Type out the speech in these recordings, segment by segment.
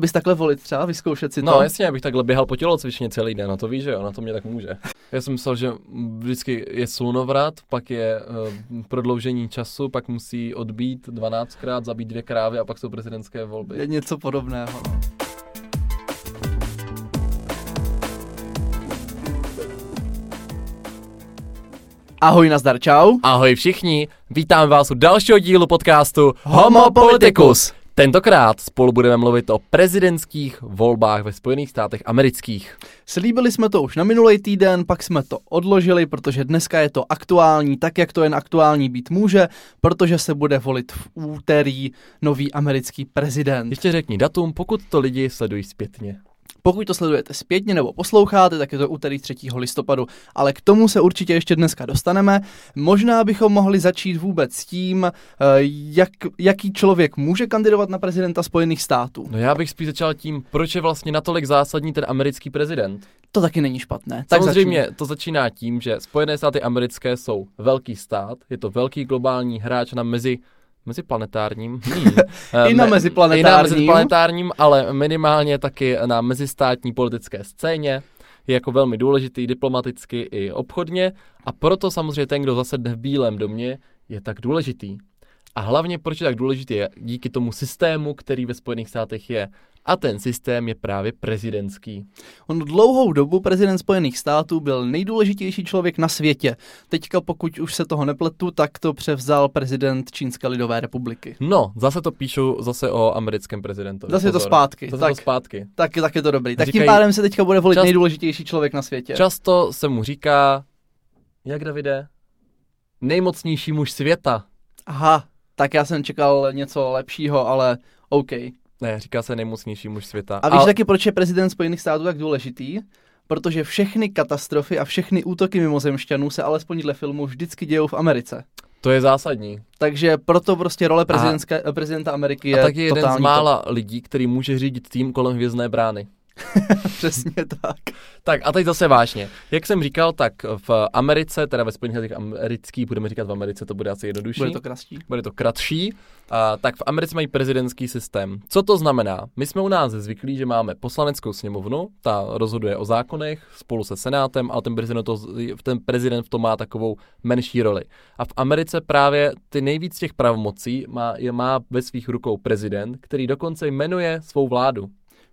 Bys takhle volit třeba, vyzkoušet si to? No jasně, abych takhle běhal po tělocvičně celý den, no to víš, že jo, na to mě tak může. Já jsem myslel, že vždycky je slunovrat, pak je uh, prodloužení času, pak musí odbít 12krát, zabít dvě krávy a pak jsou prezidentské volby. Je něco podobného. No. Ahoj, nazdar, čau. Ahoj všichni, vítám vás u dalšího dílu podcastu Homo Politicus. Tentokrát spolu budeme mluvit o prezidentských volbách ve Spojených státech amerických. Slíbili jsme to už na minulý týden, pak jsme to odložili, protože dneska je to aktuální, tak jak to jen aktuální být může, protože se bude volit v úterý nový americký prezident. Ještě řekni datum, pokud to lidi sledují zpětně. Pokud to sledujete zpětně nebo posloucháte, tak je to úterý 3. listopadu, ale k tomu se určitě ještě dneska dostaneme. Možná bychom mohli začít vůbec s tím, eh, jak, jaký člověk může kandidovat na prezidenta Spojených států. No já bych spíš začal tím, proč je vlastně natolik zásadní ten americký prezident. To taky není špatné. Tak Samozřejmě začín. to začíná tím, že Spojené státy americké jsou velký stát, je to velký globální hráč na mezi Meziplanetárním? Hmm. I na meziplanetárním. I na meziplanetárním, ale minimálně taky na mezistátní politické scéně. Je jako velmi důležitý diplomaticky i obchodně a proto samozřejmě ten, kdo zasedne v Bílém domě, je tak důležitý. A hlavně proč je tak důležitý je díky tomu systému, který ve Spojených státech je. A ten systém je právě prezidentský. On dlouhou dobu prezident Spojených států byl nejdůležitější člověk na světě. Teďka, pokud už se toho nepletu, tak to převzal prezident Čínské lidové republiky. No, zase to píšu zase o americkém prezidentovi. Zase je to zpátky. Zase tak, to zpátky. Tak, tak je to dobrý. Tak Říkají, tím pádem se teďka bude volit čas, nejdůležitější člověk na světě. Často se mu říká, jak Davide, nejmocnější muž světa. Aha, tak já jsem čekal něco lepšího, ale OK. Ne, říká se nejmocnější muž světa. A víš Ale... taky, proč je prezident Spojených států tak důležitý? Protože všechny katastrofy a všechny útoky mimozemšťanů se alespoň dle filmu vždycky dějou v Americe. To je zásadní. Takže proto prostě role prezidenta Ameriky je A taky jeden z mála to. lidí, který může řídit tým kolem hvězdné brány. Přesně tak. Tak a teď zase vážně. Jak jsem říkal, tak v Americe, teda ve Spojených státech amerických, budeme říkat v Americe, to bude asi jednodušší. Bude to kratší. Bude to kratší. A, tak v Americe mají prezidentský systém. Co to znamená? My jsme u nás zvyklí, že máme poslaneckou sněmovnu, ta rozhoduje o zákonech spolu se senátem, ale ten prezident, to, ten prezident v tom má takovou menší roli. A v Americe právě ty nejvíc těch pravomocí má, je má ve svých rukou prezident, který dokonce jmenuje svou vládu.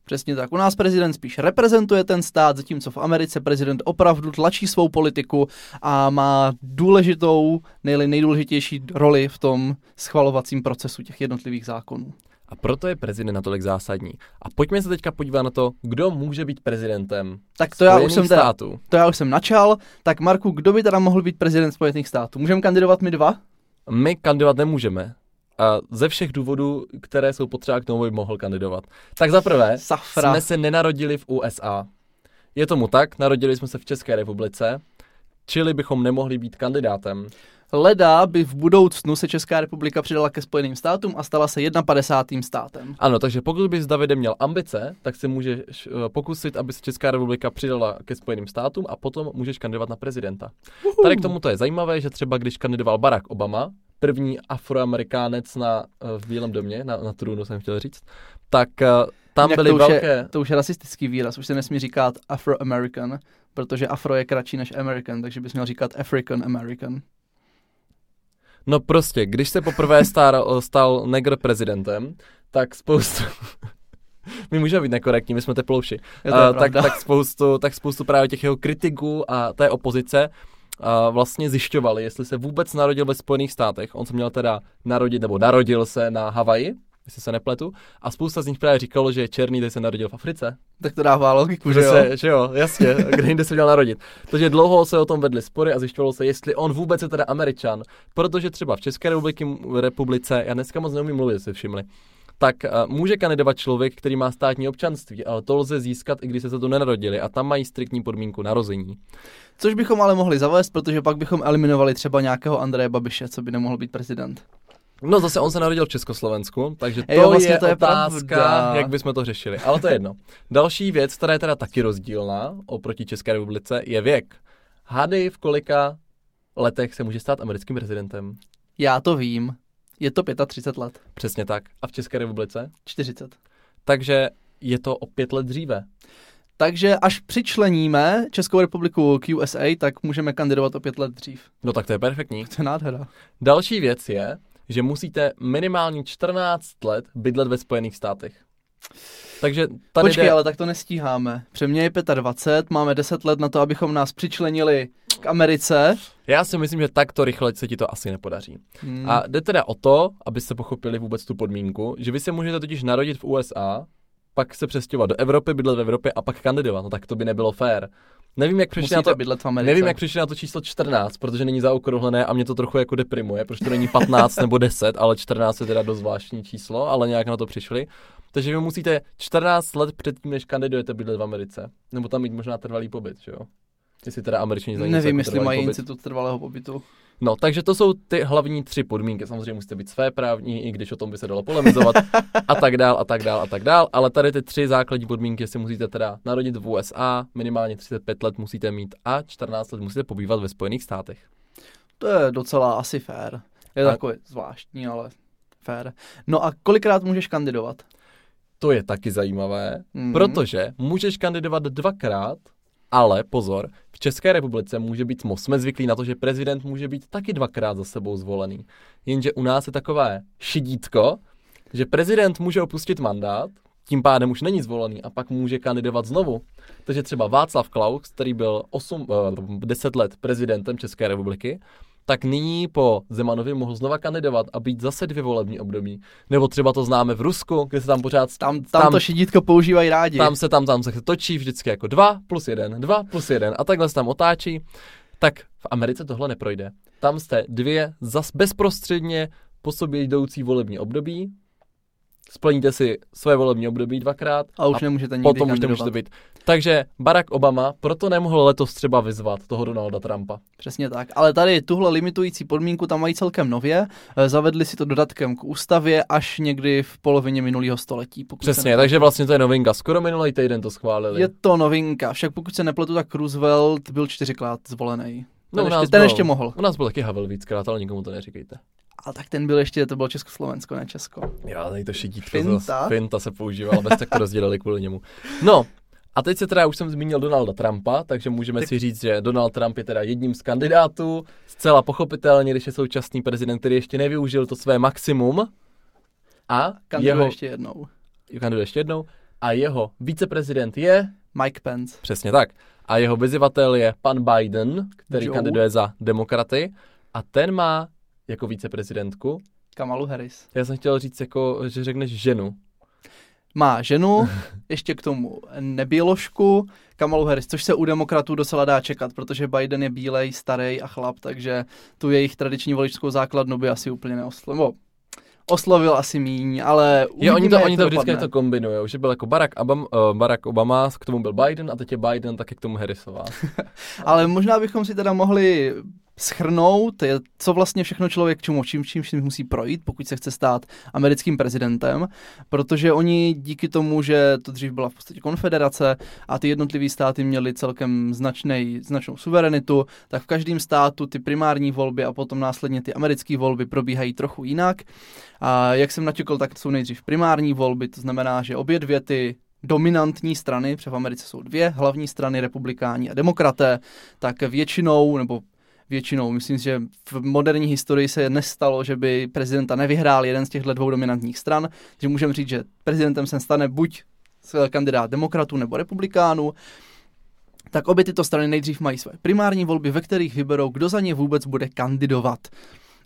Přesně tak. U nás prezident spíš reprezentuje ten stát, zatímco v Americe prezident opravdu tlačí svou politiku a má důležitou, nejli nejdůležitější roli v tom schvalovacím procesu těch jednotlivých zákonů. A proto je prezident natolik zásadní. A pojďme se teďka podívat na to, kdo může být prezidentem Tak to já už jsem teda, to já už jsem načal. Tak Marku, kdo by teda mohl být prezident Spojených států? Můžeme kandidovat my dva? My kandidovat nemůžeme a ze všech důvodů, které jsou potřeba k tomu, by mohl kandidovat. Tak za prvé, Safra. jsme se nenarodili v USA. Je tomu tak, narodili jsme se v České republice, čili bychom nemohli být kandidátem. Leda by v budoucnu se Česká republika přidala ke Spojeným státům a stala se 51. státem. Ano, takže pokud bys Davidem měl ambice, tak se můžeš eh, pokusit, aby se Česká republika přidala ke Spojeným státům a potom můžeš kandidovat na prezidenta. Uhu. Tady k tomu to je zajímavé, že třeba když kandidoval Barack Obama, první afroamerikánec na, eh, v Bílém domě, na, na trůnu jsem chtěl říct, tak uh, tam byly to velké... Je, to už je rasistický výraz, už se nesmí říkat afroamerican, protože afro je kratší než American, takže bys měl říkat African American. No prostě, když se poprvé stal, stal negr prezidentem, tak spoustu... my můžeme být nekorektní, my jsme teplouši. uh, tak, tak, spoustu, tak spoustu právě těch jeho kritiků a té opozice uh, vlastně zjišťovali, jestli se vůbec narodil ve Spojených státech. On se měl teda narodit, nebo narodil se na Havaji, jestli se nepletu. A spousta z nich právě říkalo, že je černý, teď se narodil v Africe. Tak to dává logiku, že jo? Se, že jo, jasně, kde jinde se měl narodit. Takže dlouho se o tom vedli spory a zjišťovalo se, jestli on vůbec je teda Američan. Protože třeba v České republiky, republice, já dneska moc neumím mluvit, si všimli, tak uh, může kandidovat člověk, který má státní občanství, ale to lze získat, i když se to nenarodili a tam mají striktní podmínku narození. Což bychom ale mohli zavést, protože pak bychom eliminovali třeba nějakého Andreje Babiše, co by nemohl být prezident. No zase on se narodil v Československu, takže to jo, vlastně je to je otázka, pravda. jak bychom to řešili. Ale to je jedno. Další věc, která je teda taky rozdílná oproti České republice, je věk. Hádej, v kolika letech se může stát americkým prezidentem? Já to vím. Je to 35 let. Přesně tak. A v České republice? 40. Takže je to o pět let dříve. Takže až přičleníme Českou republiku k USA, tak můžeme kandidovat o pět let dřív. No tak to je perfektní. To je nádhera. Další věc je, že musíte minimálně 14 let bydlet ve Spojených státech. Takže tady Počkej, jde... ale tak to nestíháme. Pře mě je 25, máme 10 let na to, abychom nás přičlenili k Americe. Já si myslím, že takto rychle se ti to asi nepodaří. Hmm. A jde teda o to, abyste pochopili vůbec tu podmínku, že vy se můžete totiž narodit v USA, pak se přestěhovat do Evropy, bydlet v Evropě a pak kandidovat. No tak to by nebylo fér. Nevím, jak přišli na to, bydlet v Americe. nevím, jak přišli na to číslo 14, protože není zaokrouhlené a mě to trochu jako deprimuje, protože to není 15 nebo 10, ale 14 je teda dost zvláštní číslo, ale nějak na to přišli. Takže vy musíte 14 let předtím, než kandidujete bydlet v Americe. Nebo tam mít možná trvalý pobyt, že jo? Jestli teda američani znají Nevím, jestli mají pobyt. institut trvalého pobytu. No, takže to jsou ty hlavní tři podmínky. Samozřejmě musíte být své právní, i když o tom by se dalo polemizovat, a tak dál, a tak dál, a tak dál. Ale tady ty tři základní podmínky si musíte teda narodit v USA, minimálně 35 let musíte mít a 14 let musíte pobývat ve Spojených státech. To je docela asi fér. Je A- takový zvláštní, ale fér. No a kolikrát můžeš kandidovat? To je taky zajímavé, Mhm. protože můžeš kandidovat dvakrát, ale pozor, v České republice může být, jsme zvyklí na to, že prezident může být taky dvakrát za sebou zvolený. Jenže u nás je takové šidítko, že prezident může opustit mandát, tím pádem už není zvolený a pak může kandidovat znovu. Takže třeba Václav Klaus, který byl 8, uh, 10 let prezidentem České republiky, tak nyní po Zemanovi mohl znova kandidovat a být zase dvě volební období. Nebo třeba to známe v Rusku, kde se tam pořád Tam, tam, Tam- to šidítko používají rádi. tam se tam, tam se točí vždycky jako 2 plus 1, 2 plus 1 a takhle se tam otáčí, tak v Americe tohle neprojde. Tam jste dvě zas bezprostředně po sobě jdoucí volební období, splníte si své volební období dvakrát a už nemůžete nikdy potom už nemůžete být. Takže Barack Obama proto nemohl letos třeba vyzvat toho Donalda Trumpa. Přesně tak. Ale tady tuhle limitující podmínku tam mají celkem nově. Eh, Zavedli si to dodatkem k ústavě až někdy v polovině minulého století. Pokud se Přesně, nepletu. takže vlastně to je novinka. Skoro minulý týden to schválili. Je to novinka. Však pokud se nepletu, tak Roosevelt byl čtyřikrát zvolený. No, Ten, ještě, ten byl- ještě mohl. U nás byl taky Havel víckrát, ale nikomu to neříkejte. Ale tak ten byl ještě, to bylo Československo, ne Česko. Já tady to šidítko Finta? zas. Finta se používala, bez tak to rozdělili kvůli němu. No, a teď se teda, už jsem zmínil Donalda Trumpa, takže můžeme si říct, že Donald Trump je teda jedním z kandidátů, zcela pochopitelně, když je současný prezident, který ještě nevyužil to své maximum. A Kandiduje jeho, ještě jednou. kandiduje ještě jednou, a jeho viceprezident je, Mike Pence. přesně tak, a jeho vyzývatel je pan Biden, který Joe. kandiduje za demokraty, a ten má jako viceprezidentku, Kamalu Harris. já jsem chtěl říct, jako, že řekneš ženu, Má ženu, ještě k tomu neběložku, Kamalu Harris, což se u demokratů docela dá čekat, protože Biden je bílej, starý a chlap, takže tu jejich tradiční voličskou základnu by asi úplně neoslovil. Oslovil asi míň, ale Jo, oni to, uvidíme, oni to vždycky dopadne. to kombinují, že byl jako Barack Obama, uh, Barack Obama, k tomu byl Biden a teď je Biden taky k tomu Harrisová. Ale možná bychom si teda mohli schrnout, je, co vlastně všechno člověk čemu, čím, čím, čím musí projít, pokud se chce stát americkým prezidentem, protože oni díky tomu, že to dřív byla v podstatě konfederace a ty jednotlivé státy měly celkem značnej, značnou suverenitu, tak v každém státu ty primární volby a potom následně ty americké volby probíhají trochu jinak. A jak jsem naťukl, tak jsou nejdřív primární volby, to znamená, že obě dvě ty dominantní strany, protože v Americe jsou dvě hlavní strany, republikáni a demokraté, tak většinou, nebo většinou, myslím že v moderní historii se nestalo, že by prezidenta nevyhrál jeden z těchto dvou dominantních stran, takže můžeme říct, že prezidentem se stane buď kandidát demokratů nebo republikánů, tak obě tyto strany nejdřív mají své primární volby, ve kterých vyberou, kdo za ně vůbec bude kandidovat.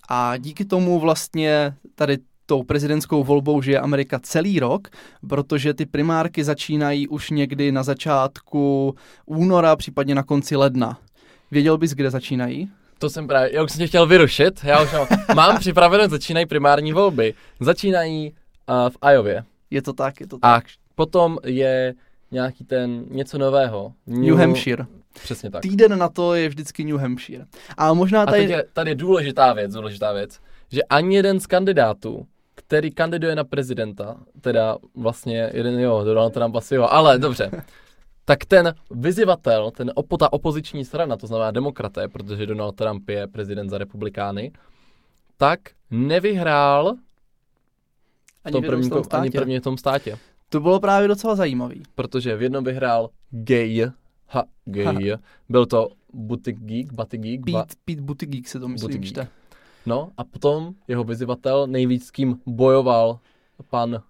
A díky tomu vlastně tady tou prezidentskou volbou žije Amerika celý rok, protože ty primárky začínají už někdy na začátku února, případně na konci ledna. Věděl bys, kde začínají? To jsem právě, já už jsem tě chtěl vyrušit, já už mám, mám připraveno, začínají primární volby. Začínají uh, v Iově Je to tak, je to tak. a potom je nějaký ten, něco nového. New Hampshire. Přesně tak. Týden na to je vždycky New Hampshire. A možná A tady... teď je, tady je důležitá věc, důležitá věc, že ani jeden z kandidátů, který kandiduje na prezidenta, teda vlastně jeden jo, Donald Trump asi jo, ale dobře, tak ten vyzývatel, ten opo, ta opoziční strana, to znamená demokraté, protože Donald Trump je prezident za republikány, tak nevyhrál v ani tom v jednom prvním, tom ko- ani státě. první v tom státě. To bylo právě docela zajímavý. Protože v jednom vyhrál Gay, ha, Gay, byl to Buttigieg, Buttigieg, ba- Pete, Pete Buttigieg se to myslím Buttigieg. čte. no a potom jeho vyzývatel nejvíc s kým bojoval pan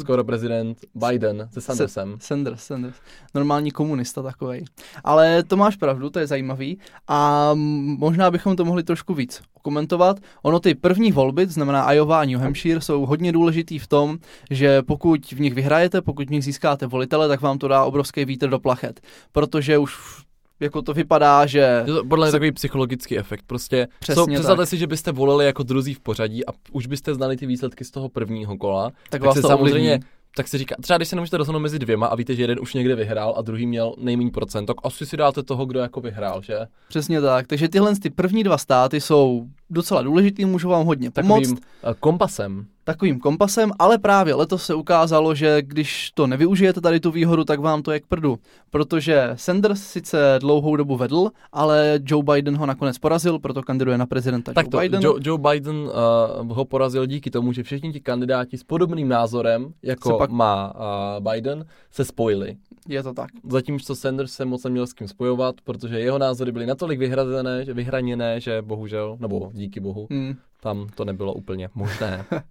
skoro prezident Biden se Sandersem. Sanders, Sanders. Normální komunista takovej. Ale to máš pravdu, to je zajímavý. A možná bychom to mohli trošku víc komentovat. Ono ty první volby, to znamená Iowa a New Hampshire, jsou hodně důležitý v tom, že pokud v nich vyhrajete, pokud v nich získáte volitele, tak vám to dá obrovský vítr do plachet. Protože už jako to vypadá, že Je to podle mě Se- takový psychologický efekt. Prostě Přesně představte tak. si, že byste volili jako druzí v pořadí a už byste znali ty výsledky z toho prvního kola, tak, tak vás se to samozřejmě, ovlivní. tak si říká, třeba když se nemůžete rozhodnout mezi dvěma a víte, že jeden už někde vyhrál a druhý měl nejméně procent, tak asi si dáte toho, kdo jako vyhrál, že? Přesně tak. Takže tyhle ty první dva státy jsou docela důležitý, můžou vám hodně pomoct. Takovým uh, kompasem. Takovým kompasem, ale právě letos se ukázalo, že když to nevyužijete tady tu výhodu, tak vám to je k prdu. Protože Sanders sice dlouhou dobu vedl, ale Joe Biden ho nakonec porazil, proto kandiduje na prezidenta Tak Joe to, Biden. Joe, Joe Biden uh, ho porazil díky tomu, že všichni ti kandidáti s podobným názorem, jako Se pak- má uh, Biden, se spojili. Je to tak. Zatímco Sanders se moc neměl s kým spojovat, protože jeho názory byly natolik vyhrazené, že vyhraněné, že bohužel, nebo díky bohu, Hmm. tam to nebylo úplně možné.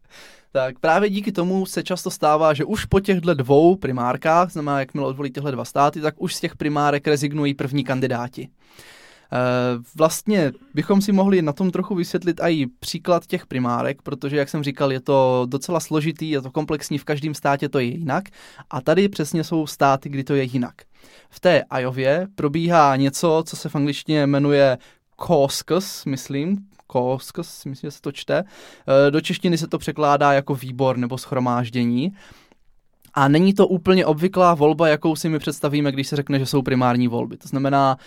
Tak právě díky tomu se často stává, že už po těchto dvou primárkách, znamená, jakmile odvolí tyhle dva státy, tak už z těch primárek rezignují první kandidáti. Eh, Vlastně bychom si mohli na tom trochu vysvětlit i příklad těch primárek, protože, jak jsem říkal, je to docela složitý, je to komplexní, v každém státě to je jinak. A tady přesně jsou státy, kdy to je jinak. V té Ajově probíhá něco, co se v angličtině jmenuje caucus, myslím, caucus, myslím, že se to čte. Eh, Do češtiny se to překládá jako výbor nebo schromáždění. A není to úplně obvyklá volba, jakou si my představíme, když se řekne, že jsou primární volby. To znamená,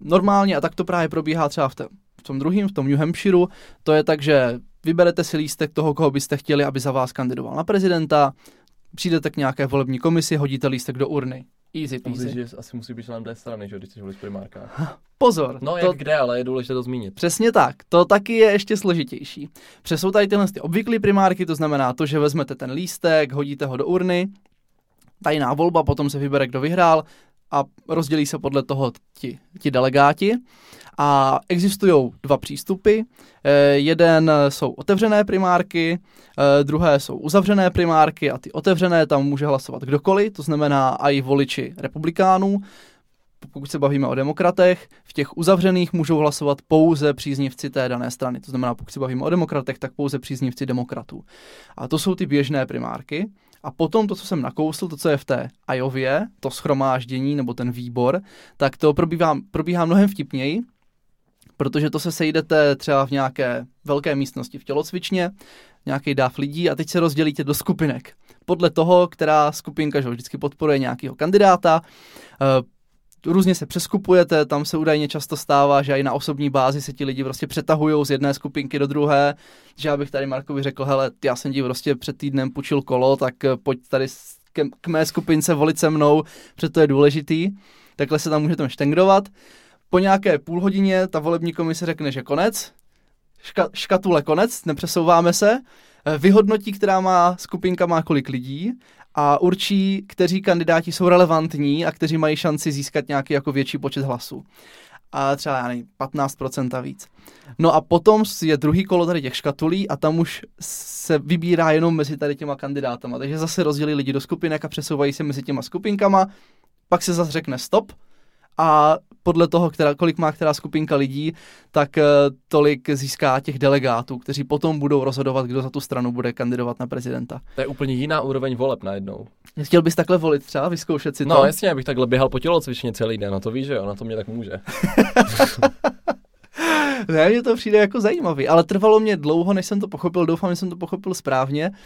normálně, a tak to právě probíhá třeba v, té, v tom druhém, v tom New Hampshireu, to je tak, že vyberete si lístek toho, koho byste chtěli, aby za vás kandidoval na prezidenta, přijdete k nějaké volební komisi, hodíte lístek do urny. Easy Myslíš, peasy. že asi musí být členem té strany, že když chceš volit v primárkách. Pozor, No to, jak kde, ale je důležité to zmínit. Přesně tak, to taky je ještě složitější. Jsou tady tyhle ty obvyklé primárky, to znamená to, že vezmete ten lístek, hodíte ho do urny, tajná volba, potom se vybere, kdo vyhrál a rozdělí se podle toho ti, ti delegáti. A existují dva přístupy. Eh, jeden jsou otevřené primárky, eh, druhé jsou uzavřené primárky a ty otevřené tam může hlasovat kdokoliv, to znamená i voliči republikánů, pokud se bavíme o demokratech, v těch uzavřených můžou hlasovat pouze příznivci té dané strany. To znamená, pokud se bavíme o demokratech, tak pouze příznivci demokratů. A to jsou ty běžné primárky. A potom to, co jsem nakousl, to, co je v té Ajově, to schromáždění nebo ten výbor, tak to probíhá, probíhá mnohem vtipněji, protože to se sejdete třeba v nějaké velké místnosti v tělocvičně, nějaký dáv lidí a teď se rozdělíte do skupinek. Podle toho, která skupinka že vždycky podporuje nějakého kandidáta, eh, různě se přeskupujete, tam se údajně často stává, že i na osobní bázi se ti lidi prostě přetahují z jedné skupinky do druhé, že já bych tady Markovi řekl, hele, já jsem ti prostě před týdnem půjčil kolo, tak eh, pojď tady k mé skupince volit se mnou, protože to je důležitý. Takhle se tam můžete štengrovat. Po nějaké půl hodině ta volební komise řekne, že konec, Ška, škatule konec, nepřesouváme se, eh, vyhodnotí, která má skupinka má kolik lidí a určí, kteří kandidáti jsou relevantní a kteří mají šanci získat nějaký jako větší počet hlasů. A třeba, já nevím, 15% a víc. No a potom je druhý kolo tady těch škatulí a tam už se vybírá jenom mezi tady těma kandidátama. Takže zase rozdělí lidi do skupinek a přesouvají se mezi těma skupinkama. Pak se zase řekne stop a podle toho, která, kolik má která skupinka lidí, tak eh, tolik získá těch delegátů, kteří potom budou rozhodovat, kdo za tu stranu bude kandidovat na prezidenta. To je úplně jiná úroveň voleb najednou. Chtěl bys takhle volit třeba, vyzkoušet si No to? jasně, abych takhle běhal po tělocvičně celý den, no to víš, že jo, na to mě tak může. Ne, mně to přijde jako zajímavý, ale trvalo mě dlouho, než jsem to pochopil, doufám, že jsem to pochopil správně. Uh,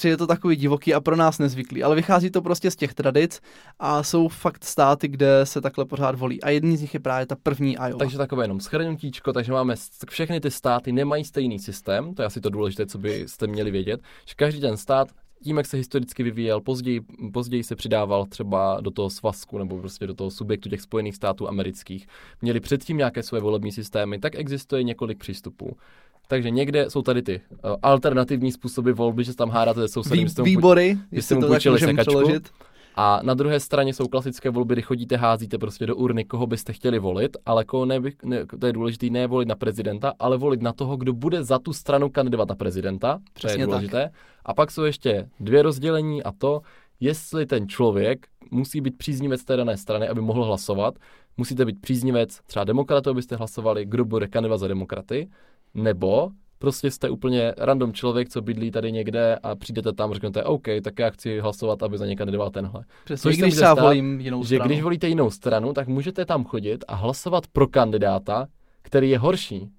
že je to takový divoký a pro nás nezvyklý, ale vychází to prostě z těch tradic a jsou fakt státy, kde se takhle pořád volí. A jedný z nich je právě ta první Iowa. Takže takové jenom schrnutíčko, takže máme, všechny ty státy nemají stejný systém, to je asi to důležité, co byste měli vědět, že každý ten stát tím, jak se historicky vyvíjel, později, později se přidával třeba do toho svazku nebo prostě do toho subjektu těch Spojených států amerických, měli předtím nějaké své volební systémy, tak existuje několik přístupů. Takže někde jsou tady ty uh, alternativní způsoby volby, že se tam hádáte se sousedem. Vý, jste výbory, jste jestli mu to tak můžeme přeložit. A na druhé straně jsou klasické volby, kdy chodíte, házíte prostě do urny, koho byste chtěli volit, ale koho ne, ne, to je důležité ne volit na prezidenta, ale volit na toho, kdo bude za tu stranu kandidovat na prezidenta. to Přesně je tak. důležité. A pak jsou ještě dvě rozdělení a to, jestli ten člověk musí být příznivec té dané strany, aby mohl hlasovat. Musíte být příznivec třeba demokratů, abyste hlasovali, kdo bude kandidovat za demokraty, nebo prostě jste úplně random člověk, co bydlí tady někde a přijdete tam a řeknete, OK, tak já chci hlasovat, aby za ně kandidoval tenhle. Přesně, Což když já stát, volím jinou že stranu. když volíte jinou stranu, tak můžete tam chodit a hlasovat pro kandidáta, který je horší.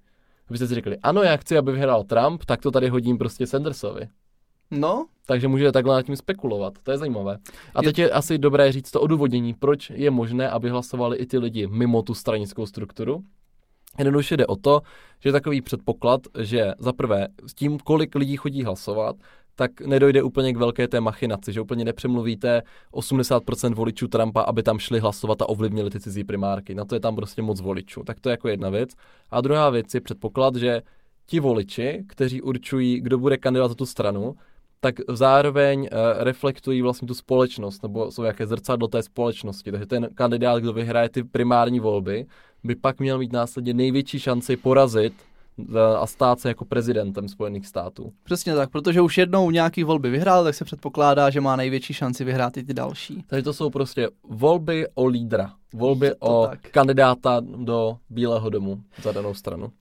Abyste si řekli, ano, já chci, aby vyhrál Trump, tak to tady hodím prostě Sandersovi. No, Takže můžete takhle nad tím spekulovat. To je zajímavé. A Je- teď je asi dobré říct to odůvodnění, proč je možné, aby hlasovali i ty lidi mimo tu stranickou strukturu. Jednoduše jde o to, že takový předpoklad, že za prvé s tím, kolik lidí chodí hlasovat, tak nedojde úplně k velké té machinaci, že úplně nepřemluvíte 80% voličů Trumpa, aby tam šli hlasovat a ovlivnili ty cizí primárky. Na to je tam prostě moc voličů. Tak to je jako jedna věc. A druhá věc je předpoklad, že ti voliči, kteří určují, kdo bude kandidovat za tu stranu, tak zároveň uh, reflektují vlastně tu společnost, nebo jsou jaké zrcadlo té společnosti. Takže ten kandidát, kdo vyhraje ty primární volby, by pak měl mít následně největší šanci porazit uh, a stát se jako prezidentem Spojených států. přesně tak, protože už jednou nějaký volby vyhrál, tak se předpokládá, že má největší šanci vyhrát i ty další. Takže to jsou prostě volby o lídra, volby Je o tak. kandidáta do Bílého domu za danou stranu.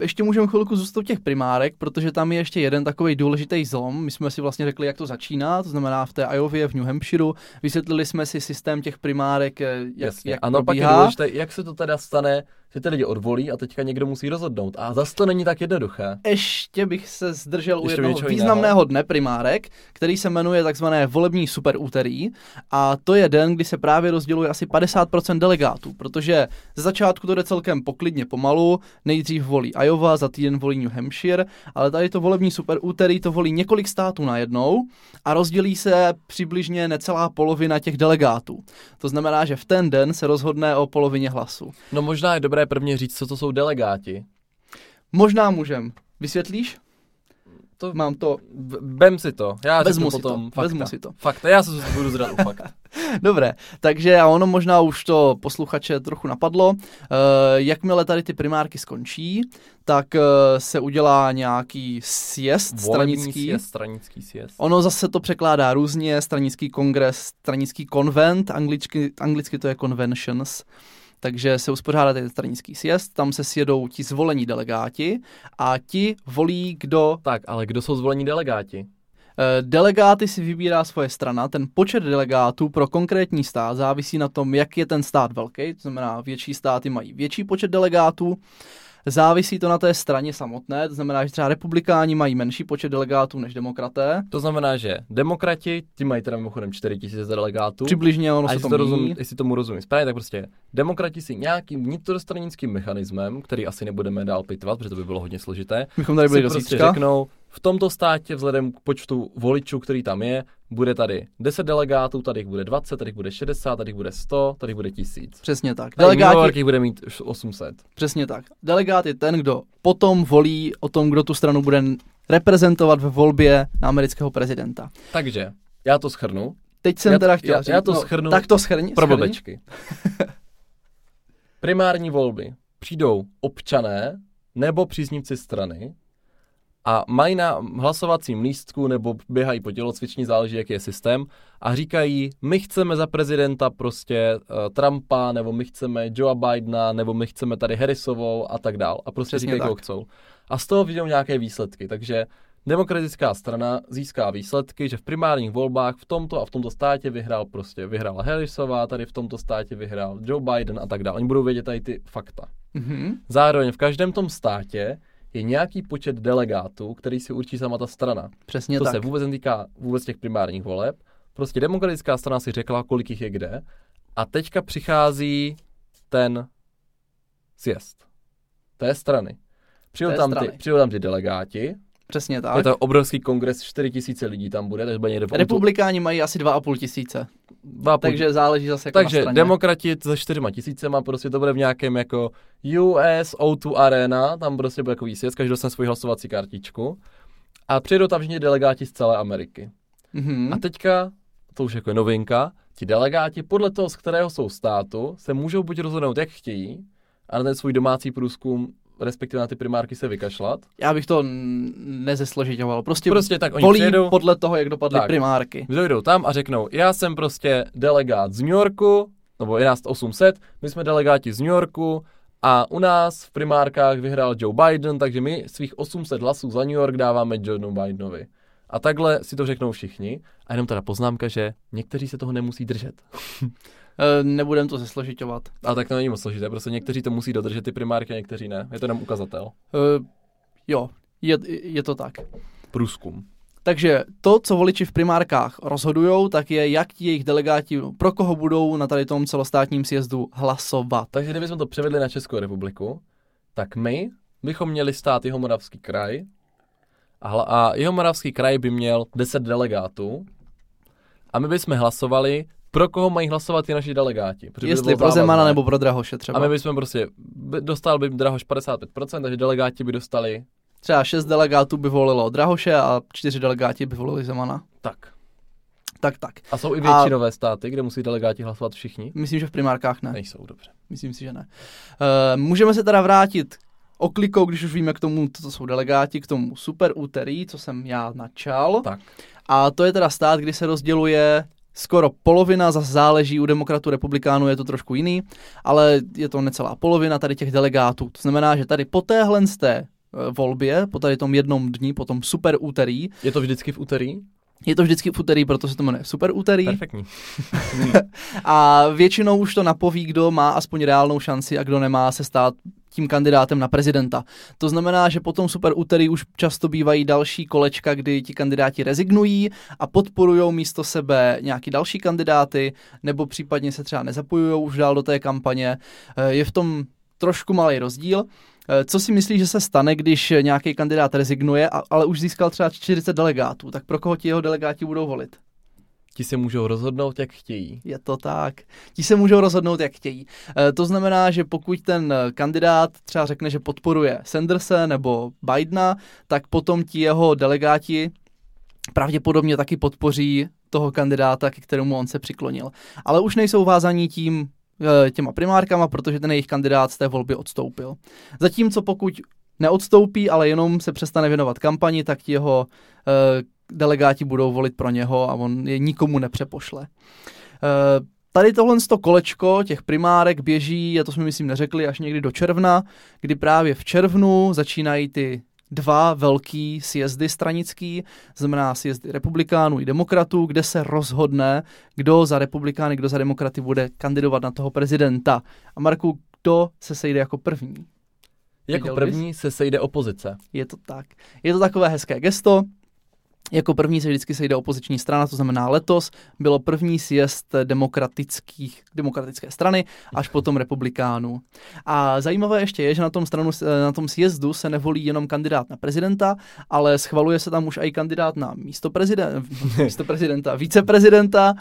Ještě můžeme chvilku zůstat u těch primárek, protože tam je ještě jeden takový důležitý zlom. My jsme si vlastně řekli, jak to začíná, to znamená v té Iově, v New Hampshireu. Vysvětlili jsme si systém těch primárek, eh, jak, Jasně. jak a no pak je důležité, jak se to teda stane, že ty lidi odvolí a teďka někdo musí rozhodnout. A zase to není tak jednoduché. Ještě bych se zdržel u Ještě jednoho něčeho významného dne primárek, který se jmenuje takzvané volební superúterý a to je den, kdy se právě rozděluje asi 50% delegátů, protože ze začátku to jde celkem poklidně pomalu, nejdřív volí Iowa, za týden volí New Hampshire, ale tady to volební superúterý to volí několik států najednou a rozdělí se přibližně necelá polovina těch delegátů. To znamená, že v ten den se rozhodne o polovině hlasu. No možná je dobré prvně říct, co to jsou delegáti. Možná můžem. Vysvětlíš? To, Mám to Vem si to. Já Vezmu si potom to, fakta. vezmu si to. Fakta, já se budu zrat u fakta. Dobré, takže a ono možná už to posluchače trochu napadlo. Uh, jakmile tady ty primárky skončí, tak uh, se udělá nějaký sjezd Volební stranický. sjezd, stranický sjezd. Ono zase to překládá různě, stranický kongres, stranický konvent, anglicky, anglicky to je conventions, takže se uspořádá ten stranický sjezd, tam se sjedou ti zvolení delegáti a ti volí, kdo Tak, ale kdo jsou zvolení delegáti? Eh, Delegáty si vybírá svoje strana, ten počet delegátů pro konkrétní stát závisí na tom, jak je ten stát velký, to znamená větší státy mají větší počet delegátů, závisí to na té straně samotné, to znamená, že třeba republikáni mají menší počet delegátů než demokraté, To znamená, že demokrati, ti mají teda mimochodem 4000 delegátů. přibližně ono a se to rozumí, jestli tomu rozumím správně, tak prostě demokrati si nějakým vnitrostranickým mechanismem, který asi nebudeme dál pitvat, protože to by bylo hodně složité, Bychom tady byli si prostě řeknou, v tomto státě vzhledem k počtu voličů, který tam je, bude tady 10 delegátů, tady jich bude 20, tady jich bude 60, tady jich bude 100, tady jich bude 1000. Přesně tak. Delegáti, jich bude mít 800. přesně tak. Delegát je ten, kdo potom volí o tom, kdo tu stranu bude reprezentovat ve volbě na amerického prezidenta. Takže, já to schrnu. Teď jsem Já- teda chtěl já- říct, já to no, shrnu tak to schrni, Pro blbečky. Primární volby přijdou občané nebo příznivci strany a mají na hlasovacím lístku nebo běhají po tělocvični, záleží, jaký je systém, a říkají, my chceme za prezidenta prostě uh, Trumpa, nebo my chceme Joea Bidena, nebo my chceme tady Harrisovou a tak dál. A prostě Přesně říkají, koho tak. chcou. A z toho vyjdou nějaké výsledky. Takže demokratická strana získá výsledky, že v primárních volbách v tomto a v tomto státě vyhrál prostě, vyhrála Harrisová, tady v tomto státě vyhrál Joe Biden a tak dále. Oni budou vědět tady ty fakta. Mhm. Zároveň v každém tom státě je nějaký počet delegátů, který si určí sama ta strana. Přesně to tak. se vůbec netýká vůbec těch primárních voleb. Prostě demokratická strana si řekla, kolik jich je kde. A teďka přichází ten sjezd té strany. Přijdou tam, strany. ty, přijdou tam ty delegáti, Přesně tak. je to obrovský kongres, 4 tisíce lidí tam bude, takže bude někde Republikáni mají asi 2,5 tisíce. Dva půl- Takže záleží zase jako na Takže straně. demokrati se čtyřma tisícema, prostě to bude v nějakém jako US O2 Arena, tam prostě bude takový sjezd, každý dostane svoji hlasovací kartičku. A přijedou tam všichni delegáti z celé Ameriky. Mhm. A teďka, to už jako je novinka, ti delegáti podle toho, z kterého jsou státu, se můžou buď rozhodnout, jak chtějí, a na ten svůj domácí průzkum, respektive na ty primárky se vykašlat. Já bych to n- nezesložitěval. Prostě, Prostě tak oni volí přijedou, podle toho, jak dopadly Tak. primárky. dojdou tam a řeknou, já jsem prostě delegát z New Yorku, nebo je nás 800, my jsme delegáti z New Yorku a u nás v primárkách vyhrál Joe Biden, takže my svých 800 hlasů za New York dáváme Johnu Bidenovi. A takhle si to řeknou všichni. A jenom teda poznámka, že někteří se toho nemusí držet. E, nebudem to zesložitovat. A tak to není moc složité, prostě někteří to musí dodržet ty primárky a někteří ne. Je to jenom ukazatel. E, jo, je, je to tak. Průzkum. Takže to, co voliči v primárkách rozhodujou, tak je, jak ti jejich delegáti, pro koho budou na tady tom celostátním sjezdu hlasovat. Takže kdybychom to převedli na Českou republiku, tak my bychom měli stát Jihomoravský kraj a, a Jihomoravský kraj by měl 10 delegátů a my bychom hlasovali, pro koho mají hlasovat ty naši delegáti. by to Jestli bylo pro Zemana nebo pro Drahoše třeba. A my bychom prostě, by- dostal by Drahoš 55%, takže delegáti by dostali Třeba šest delegátů by volilo Drahoše a čtyři delegáti by volili Zemana. tak. Tak, tak. A jsou i A- většinové státy, kde musí delegáti hlasovat všichni? Myslím, že v primárkách ne. Nejsou, dobře. Myslím si, že ne. E, můžeme se teda vrátit oklikou, když už víme k tomu, co jsou delegáti, k tomu super úterý, co jsem já načal. Tak. A to je teda stát, kdy se rozděluje skoro polovina, zase záleží u demokratů, republikánů je to trošku jiný, ale je to necelá polovina tady těch delegátů. To znamená, že tady po téhle z té e, volbě, po tady tom jednom dni, po tom super úterý, Je to vždycky v úterý? je to vždycky v úterý, proto se to jmenuje super úterý. Perfektní. A většinou už to napoví, kdo má aspoň reálnou šanci a kdo nemá se stát tím kandidátem na prezidenta. To znamená, že potom super úterý už často bývají další kolečka, kdy ti kandidáti rezignují a podporují místo sebe nějaký další kandidáty, nebo případně se třeba nezapojují už dál do té kampaně. Eh, Je v tom trošku malý rozdíl. Eh, Co si myslíš, že se stane, když nějaký kandidát rezignuje, ale už získal třeba 40 delegátů? Tak pro koho ti jeho delegáti budou volit? Ti se můžou rozhodnout, jak chtějí. Je to tak. Ti se můžou rozhodnout, jak chtějí. E, to znamená, že pokud ten eh, kandidát třeba řekne, že podporuje Sandersa nebo Bidena, tak potom ti jeho delegáti pravděpodobně taky podpoří toho kandidáta, ke kterému on se přiklonil. Ale už nejsou vázaní tím eh, těma primárkama, protože ten jejich kandidát z té volby odstoupil. Zatímco pokud neodstoupí, ale jenom se přestane věnovat kampani, tak jeho eh, delegáti budou volit pro něho a on je nikomu nepřepošle. Eh, Tady tohle sto kolečko těch primárek běží, a to jsme myslím neřekli, až někdy do června, kdy právě v červnu začínají ty dva velký sjezdy stranický, znamená sjezdy republikánů i demokratů, kde se rozhodne, kdo za republikány, kdo za demokraty bude kandidovat na toho prezidenta. A Marku, kdo se sejde jako první? Jako Viděl první se sejde opozice. Je to tak. Je to takové hezké gesto. Jako první se vždycky sejde opoziční strana, to znamená letos bylo první sjezd demokratických, demokratické strany, až potom republikánů. A zajímavé ještě je, že na tom, stranu, na tom sjezdu se nevolí jenom kandidát na prezidenta, ale schvaluje se tam už i kandidát na místo, prezident, místo prezidenta, viceprezidenta,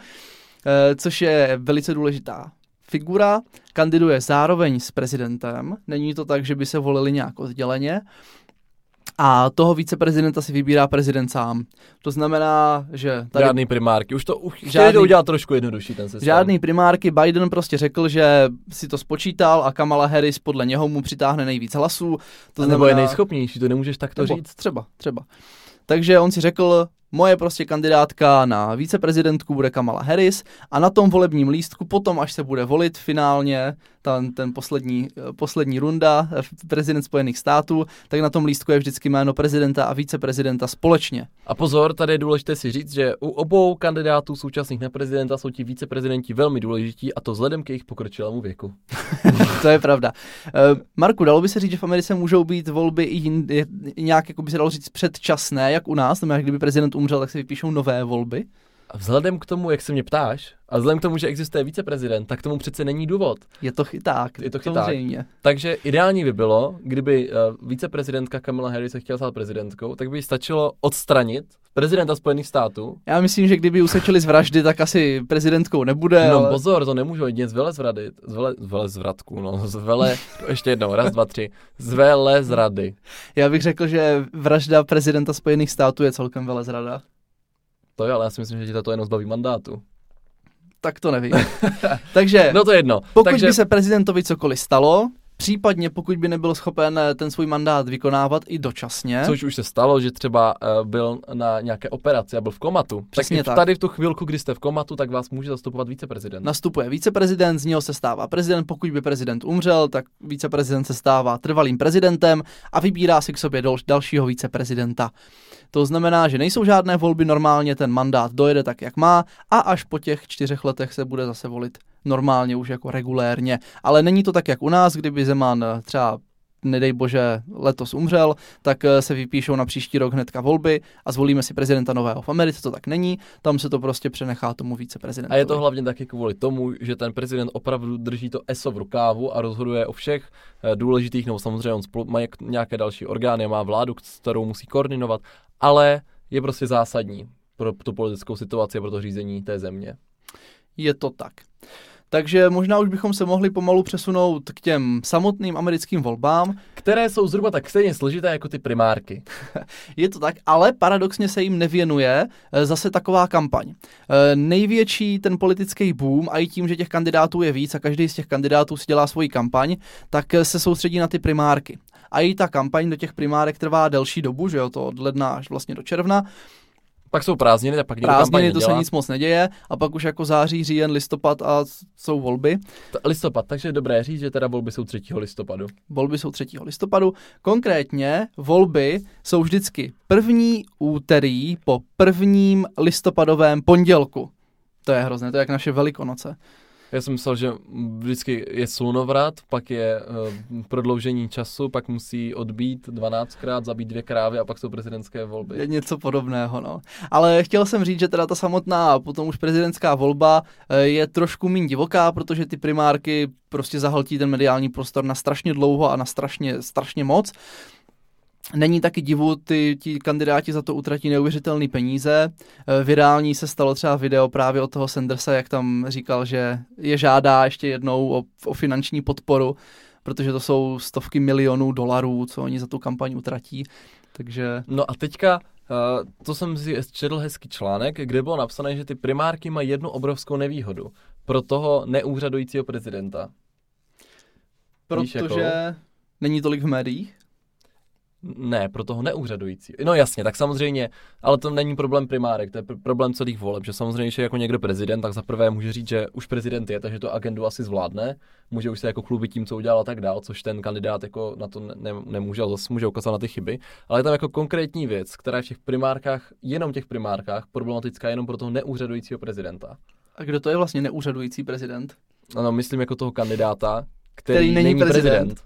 eh, což je velice důležitá figura, kandiduje zároveň s prezidentem, není to tak, že by se volili nějak odděleně, a toho viceprezidenta si vybírá prezident sám. To znamená, že tady Žádný primárky. Už to už Žádný- udělat trošku jednodušší ten systém. žádný primárky, Biden prostě řekl, že si to spočítal a Kamala Harris podle něho mu přitáhne nejvíc hlasů. To To Nebo je nejschopnější, to nemůžeš takto nebo říct. Třeba, třeba. Takže on si řekl, moje prostě kandidátka na viceprezidentku bude Kamala Harris a na tom volebním lístku potom, až se bude volit finálně ten, ten poslední, eh, poslední runda eh, prezident Spojených států, tak na tom lístku je vždycky jméno prezidenta a viceprezidenta společně. A pozor, tady je důležité si říct, že u obou kandidátů současných na prezidenta jsou ti viceprezidenti velmi důležití a to vzhledem k jejich pokročilému věku. to je pravda. Eh, Marku, dalo by se říct, že v Americe můžou být volby i nějak, jako by se dalo říct, předčasné, jak u nás, znamená, kdyby prezident umřel, tak se vypíšou nové volby. A vzhledem k tomu, jak se mě ptáš, a vzhledem k tomu, že existuje viceprezident, tak tomu přece není důvod. Je to chyták, Je to chyták. samozřejmě. Takže ideální by bylo, kdyby uh, viceprezidentka Kamala Harris se chtěla stát prezidentkou, tak by jí stačilo odstranit prezidenta Spojených států. Já myslím, že kdyby usečili z vraždy, tak asi prezidentkou nebude, No ale... pozor, to nemůžu jedině z vele zvrady, z vele, z vele zvratku, no, z vele, ještě jednou, raz, dva, tři, z vele zrady. Já bych řekl, že vražda prezidenta Spojených států je celkem velezrada. To jo, ale já si myslím, že ti to jenom zbaví mandátu. Tak to nevím. Takže No to je jedno. pokud Takže by se prezidentovi cokoliv stalo, případně pokud by nebyl schopen eh, ten svůj mandát vykonávat i dočasně, Což už se stalo, že třeba uh, byl na nějaké operaci a byl v komatu. Přesně tak, tak. tady v tu chvilku, kdy jste v komatu, tak vás může zastupovat viceprezident. nastupuje viceprezident, z něho se stává prezident, pokud by prezident umřel, tak viceprezident se stává trvalým prezidentem a vybírá si k sobě dal- dalšího viceprezidenta. To znamená, že nejsou žádné volby, normálně ten mandát dojede tak, jak má a až po těch čtyřech letech se bude zase volit normálně už jako regulérně. Ale není to tak, jak u nás, kdyby Zeman eh, třeba nedej bože, letos umřel, tak eh, se vypíšou na příští rok hnedka volby a zvolíme si prezidenta nového. V Americe to tak není, tam se to prostě přenechá tomu viceprezidentovi. A je to hlavně taky kvůli tomu, že ten prezident opravdu drží to ESO v rukávu a rozhoduje o všech eh, důležitých, nebo samozřejmě on spolu, má jak- nějaké další orgány, má vládu, kterou musí koordinovat, ale je prostě zásadní pro tu politickou situaci pro to řízení té země. Je to tak. Takže možná už bychom se mohli pomalu přesunout k těm samotným americkým volbám. Které jsou zhruba tak stejně složité jako ty primárky. Je to tak, ale paradoxně se jim nevěnuje eh, zase taková kampaň. Eh, Největší ten politický boom a i tím, že těch kandidátů je víc a každý z těch kandidátů si dělá svoji kampaň, tak se soustředí na ty primárky. A i ta kampaň do těch primárek trvá delší dobu, že jo, to od ledna až vlastně do června. Pak jsou prázdniny a pak někdo Prázdniny to se nic moc neděje a pak už jako září, říjen, listopad a jsou volby. T- Listopad, takže je dobré říct, že teda volby jsou 3. listopadu. Volby jsou 3. listopadu. Konkrétně volby jsou vždycky první úterý po prvním listopadovém pondělku. To je hrozné, to je jak naše velikonoce. Já jsem myslel, že vždycky je slunovrat, pak je uh, prodloužení času, pak musí odbít 12krát, zabít dvě krávy a pak jsou prezidentské volby. Je něco podobného, no. Ale chtěl jsem říct, že teda ta samotná potom už prezidentská volba eh, je trošku méně divoká, protože ty primárky prostě zahltí ten mediální prostor na strašně dlouho a na strašně, strašně moc. Není taky divu, ty ti kandidáti za to utratí neuvěřitelné peníze. Eh, Virální se stalo třeba video právě od toho Sandersa, jak tam říkal, že je žádá ještě jednou o, o finanční podporu, protože to jsou stovky milionů dolarů, co oni za tu kampaň utratí. Takže No a teďka, uh, to jsem si četl hezký článek, kde bylo napsané, že ty primárky mají jednu obrovskou nevýhodu pro toho neúřadujícího prezidenta. Protože není tolik v médiích. Ne, pro toho neúřadujícího. No jasně, tak samozřejmě, ale to není problém primárek, to je pr- problém celých voleb, že samozřejmě, je jako někdo prezident, tak za prvé může říct, že už prezident je, takže tu agendu asi zvládne, může už se jako chlubit tím, co udělal a tak dál, což ten kandidát jako na to ne- ne- nemůže, ale zase může ukázat na ty chyby. Ale je tam jako konkrétní věc, která je v těch primárkách, jenom těch primárkách, problematická jenom pro toho neúřadujícího prezidenta. A kdo to je vlastně neúřadující prezident? Ano, myslím jako toho kandidáta, který, Který není prezident.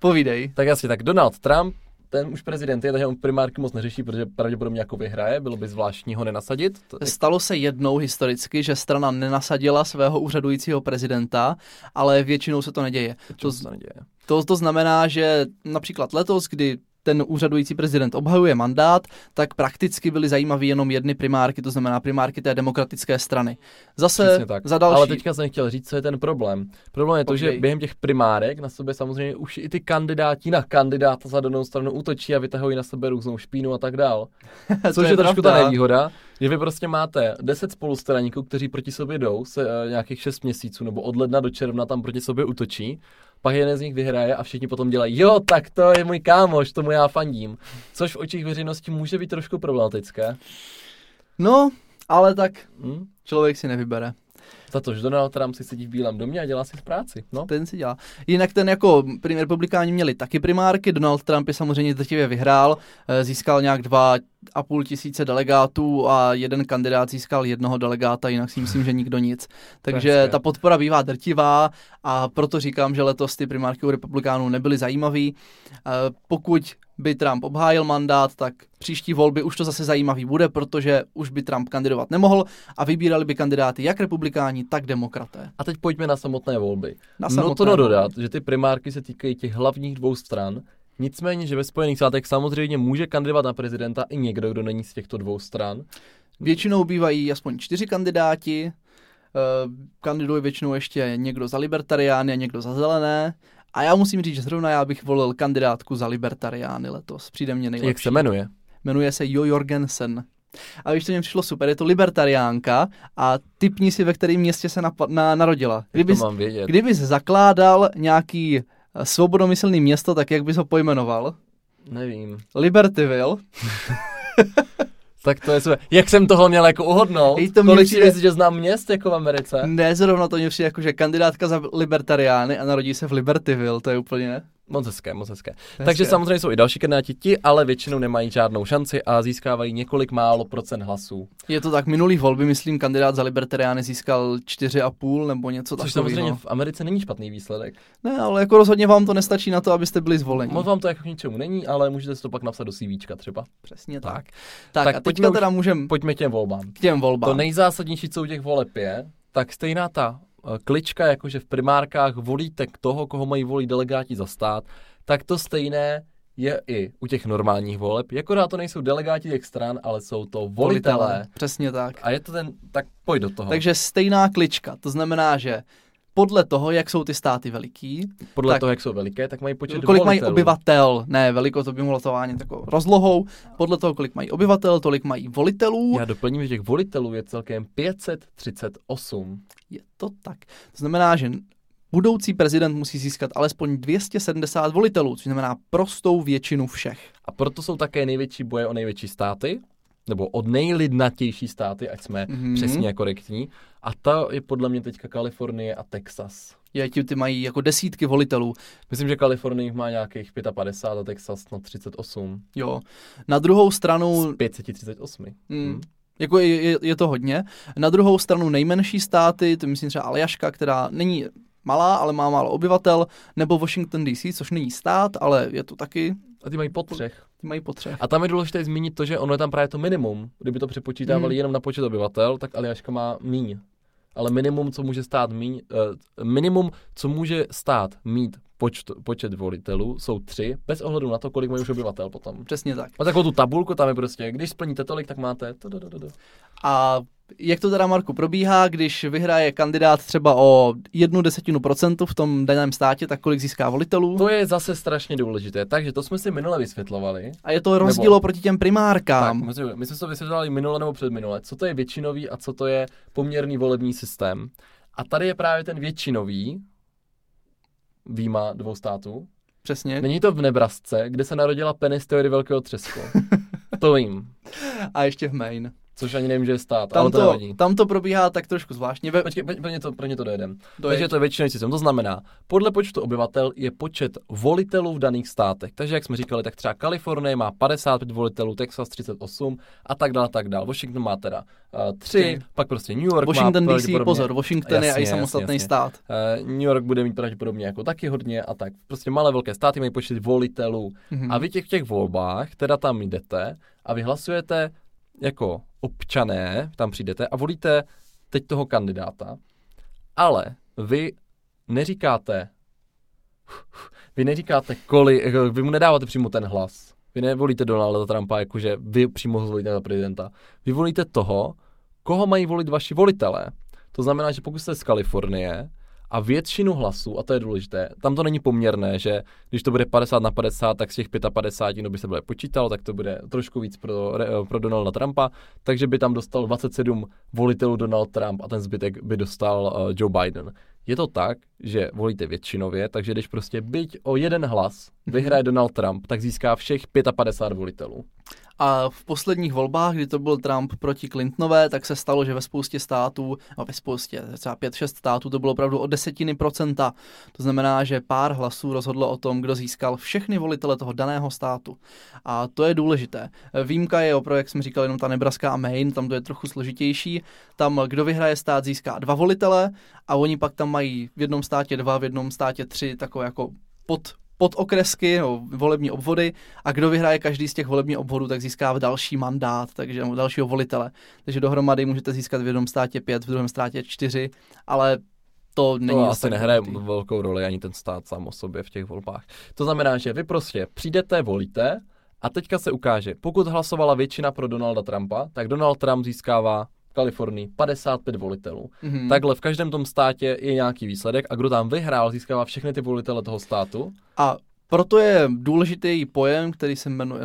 Povídej. Tak jasně, tak Donald Trump, ten už prezident je, takže on primárky moc neřeší, protože pravděpodobně jako vyhraje, bylo by zvláštní ho nenasadit. Stalo se jednou historicky, že strana nenasadila svého úřadujícího prezidenta, ale většinou se to neděje. to, To, to neděje. to, to znamená, že například letos, kdy ten úřadující prezident obhajuje mandát, tak prakticky byly zajímavé jenom jedny primárky, to znamená primárky té demokratické strany. Zase za další... Ale teďka jsem chtěl říct, co je ten problém. Problém je to, že Povídej. během těch primárek na sebe samozřejmě už i ty kandidáti na kandidáta za danou stranu útočí a vytahují na sebe různou špínu a tak dál. To Což je je, trošku ta nevýhoda, že vy prostě máte 10 spolustraníků, kteří proti sobě jdou se uh, nějakých 6 měsíců nebo od ledna do června tam proti sobě útočí. Pak jeden z nich vyhraje a všichni potom dělají, jo, tak to je můj kámoš, tomu já fandím. Což v očích veřejnosti může být trošku problematické. No, ale tak Hm? člověk si nevybere. Za to, že Donald Trump si sedí v Bílém domě a dělá si v práci. No. Ten si dělá. Jinak ten jako republikáni měli taky primárky, Donald Trump je samozřejmě drtivě vyhrál, eh, získal nějak dva a půl tisíce delegátů a jeden kandidát získal jednoho delegáta, jinak si myslím, že nikdo nic. Takže ta podpora bývá drtivá a proto říkám, že letos ty primárky u republikánů nebyly zajímavý. Eh, Pokud by Trump obhájil mandát, tak příští volby už to zase zajímavý bude, protože už by Trump kandidovat nemohl a vybírali by kandidáty jak republikáni, tak demokraté. A teď pojďme na samotné volby. Na no samotné to volby. dodat, že ty primárky se týkají těch hlavních dvou stran, nicméně, že ve Spojených státech samozřejmě může kandidovat na prezidenta i někdo, kdo není z těchto dvou stran. Většinou bývají aspoň čtyři kandidáti, uh, kandiduje většinou ještě někdo za libertariány a někdo za zelené. A já musím říct, že zrovna já bych volil kandidátku za libertariány letos. Přijde mě nejlepší. Jak se jmenuje? Jmenuje se Jo Jorgensen. A víš, to mě přišlo super, je to libertariánka a typni si, ve kterém městě se napa- na, narodila. Kdybys, to mám vědět. kdybys zakládal nějaký eh, svobodomyslný město, tak jak bys ho pojmenoval? Nevím. Libertyville. Tak to je super. Jak jsem toho měl jako uhodnout? Hej, to Kolik přijde- že znám měst jako v Americe? Ne, zrovna to mě přijde jako, že kandidátka za libertariány a narodí se v Libertyville, to je úplně... Moc hezké, moc hezké. Hezké. Takže samozřejmě jsou i další kandidáti, ti ale většinou nemají žádnou šanci a získávají několik málo procent hlasů. Je to tak, minulý volby, myslím, kandidát za libertariány získal 4,5 nebo něco Což takového. samozřejmě v Americe není špatný výsledek. Ne, ale jako rozhodně vám to nestačí na to, abyste byli zvoleni. Moc vám to jako k ničemu není, ale můžete si to pak napsat do CVčka třeba. Přesně tak. Tak. Tak, Tak a pojďme teďka teda můžeme Pojďme k těm volbám. k těm volbám. To nejzásadnější, co u těch voleb je, tak stejná ta klička, jakože v primárkách volíte k toho, koho mají volit delegáti za stát, tak to stejné je i u těch normálních voleb. Akorát to nejsou delegáti těch stran, ale jsou to volitelé. Přesně tak. A je to ten, tak pojď do toho. Takže stejná klička, to znamená, že podle toho, jak jsou ty státy veliký, Podle tak- toho, jak jsou veliké, tak mají počet kolik mají volitelů. obyvatel, ne veliko, to by mohlo to jako rozlohou, podle toho, kolik mají obyvatel, tolik mají volitelů, Já doplním, že těch volitelů je celkem 538. je to tak. To znamená, že budoucí prezident musí získat alespoň 270 volitelů, což znamená prostou většinu všech. A proto jsou také největší boje o největší státy, nebo o nejlidnatější státy, ať jsme Mhm. mm-hmm. přesně a korektní. A to je podle mě teďka Kalifornie a Texas. Je, ti ty mají jako desítky volitelů. Myslím, že Kalifornie má nějakých 55 a Texas na 38. Jo. Na druhou stranu Z 538. Mm. Hmm. Jako je, je, je to hodně. Na druhou stranu nejmenší státy, to myslím třeba Aljaška, která není malá, ale má málo obyvatel, nebo Washington DC, což není stát, ale je to taky, A ty mají po třech. ty mají po třech. A tam je důležité zmínit to, že ono je tam právě to minimum. Kdyby to přepočítávali Hmm. jenom na počet obyvatel, tak Aljaška má míň. Ale minimum, co může stát míň, uh, minimum, co může stát mít počt, počet volitelů, jsou tři, bez ohledu na to, kolik mají už obyvatel potom. Přesně tak. A takovou tu tabulku tam je prostě, když splníte tolik, tak máte. A jak to teda, Marku, probíhá, když vyhraje kandidát třeba o jednu desetinu procentu v tom daném státě, tak kolik získá volitelů? To je zase strašně důležité. Takže to jsme si minule vysvětlovali. A je to rozdíl oproti těm Tak, primárkám. my jsme, my jsme to vysvětlovali minule nebo předminule. Co to je většinový a co to je poměrný volební systém. A tady je právě ten většinový, výjima dvou států. Přesně. Není to v Nebrasce, kde se narodila Penny z teorie velkého třesku. to vím. A ještě v Maine. Což ani nevím, že je stát, Tam ale to to, tam to probíhá tak trošku zvláštně. Ve, Počkej, pro ně to, pro ně to dojedem. to Takže je, to je většinový systém. To znamená, podle počtu obyvatel je počet volitelů v daných státech. Takže jak jsme říkali, tak třeba Kalifornie má 55 volitelů, Texas 38 a tak dále, tak dále. Washington má teda uh, 3, Tři. pak prostě New York Washington má DC, pozor, Washington je Jasně, i jasně, samostatný jasně. stát. Uh, New York bude mít pravděpodobně jako taky hodně a tak. Prostě malé velké státy mají počet volitelů. Mhm. A vy těch v těch volbách teda tam jdete a vy hlasujete jako občané, tam přijdete a volíte teď toho kandidáta, ale vy neříkáte, vy neříkáte jako vy mu nedáváte přímo ten hlas. Vy nevolíte Donalda Trumpa, jakože vy přímo zvolíte za prezidenta. Vy volíte toho, koho mají volit vaši volitelé. To znamená, že pokud jste z Kalifornie a většinu hlasů, a to je důležité, tam to není poměrné, že když to bude 50 na 50, tak z těch 55 no by se bude počítalo, tak to bude trošku víc pro, pro Donalda Trumpa, takže by tam dostal 27 volitelů Donald Trump a ten zbytek by dostal uh, Joe Biden. Je to tak, že volíte většinově, takže když prostě byť o jeden hlas vyhraje Donald Trump, tak získá všech 55 volitelů. A v posledních volbách, kdy to byl Trump proti Clintonové, tak se stalo, že ve spoustě států, no ve spoustě, třeba 5-6 států, to bylo opravdu o desetiny procenta. To znamená, že pár hlasů rozhodlo o tom, kdo získal všechny volitele toho daného státu. A to je důležité. Výjimka je opravdu, jak jsme říkali, jenom ta Nebraska a Maine, tam to je trochu složitější. Tam, kdo vyhraje stát, získá dva volitele a oni pak tam mají v jednom státě dva, v jednom státě tři, takové jako pod podokresky, no, volební obvody a kdo vyhraje každý z těch volebních obvodů, tak získá další mandát, takže nebo dalšího volitele. Takže dohromady můžete získat v jednom státě pět, v druhém státě čtyři, ale to není to asi nehraje důležitý. velkou roli ani ten stát sám o sobě v těch volbách. To znamená, že vy prostě přijdete, volíte a teďka se ukáže, pokud hlasovala většina pro Donalda Trumpa, tak Donald Trump získává Kalifornii 55 volitelů. Mm-hmm. Takhle v každém tom státě je nějaký výsledek a kdo tam vyhrál, získává všechny ty volitele toho státu. A proto je důležitý pojem, který se jmenuje,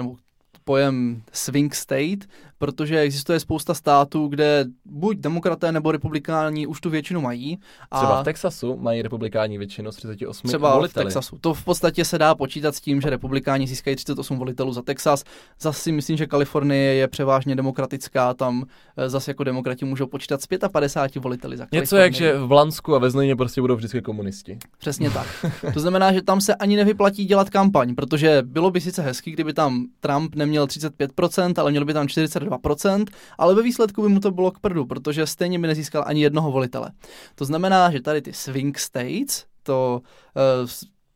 pojem swing state, protože existuje spousta států, kde buď demokraté nebo republikáni už tu většinu mají. A třeba v Texasu mají republikáni většinu z 38 třeba voliteli. v Texasu. To v podstatě se dá počítat s tím, že republikáni získají 38 volitelů za Texas. Zase si myslím, že Kalifornie je převážně demokratická, tam eh, zase jako demokrati můžou počítat z 55 voliteli za Kalifornii. Něco jak, že v Blansku a ve Znojmě prostě budou vždycky komunisti. Přesně tak. To znamená, že tam se ani nevyplatí dělat kampaň, protože bylo by sice hezký, kdyby tam Trump neměl 35%, ale měl by tam 42%, ale ve výsledku by mu to bylo k prdu, protože stejně by nezískal ani jednoho volitele. To znamená, že tady ty swing states, to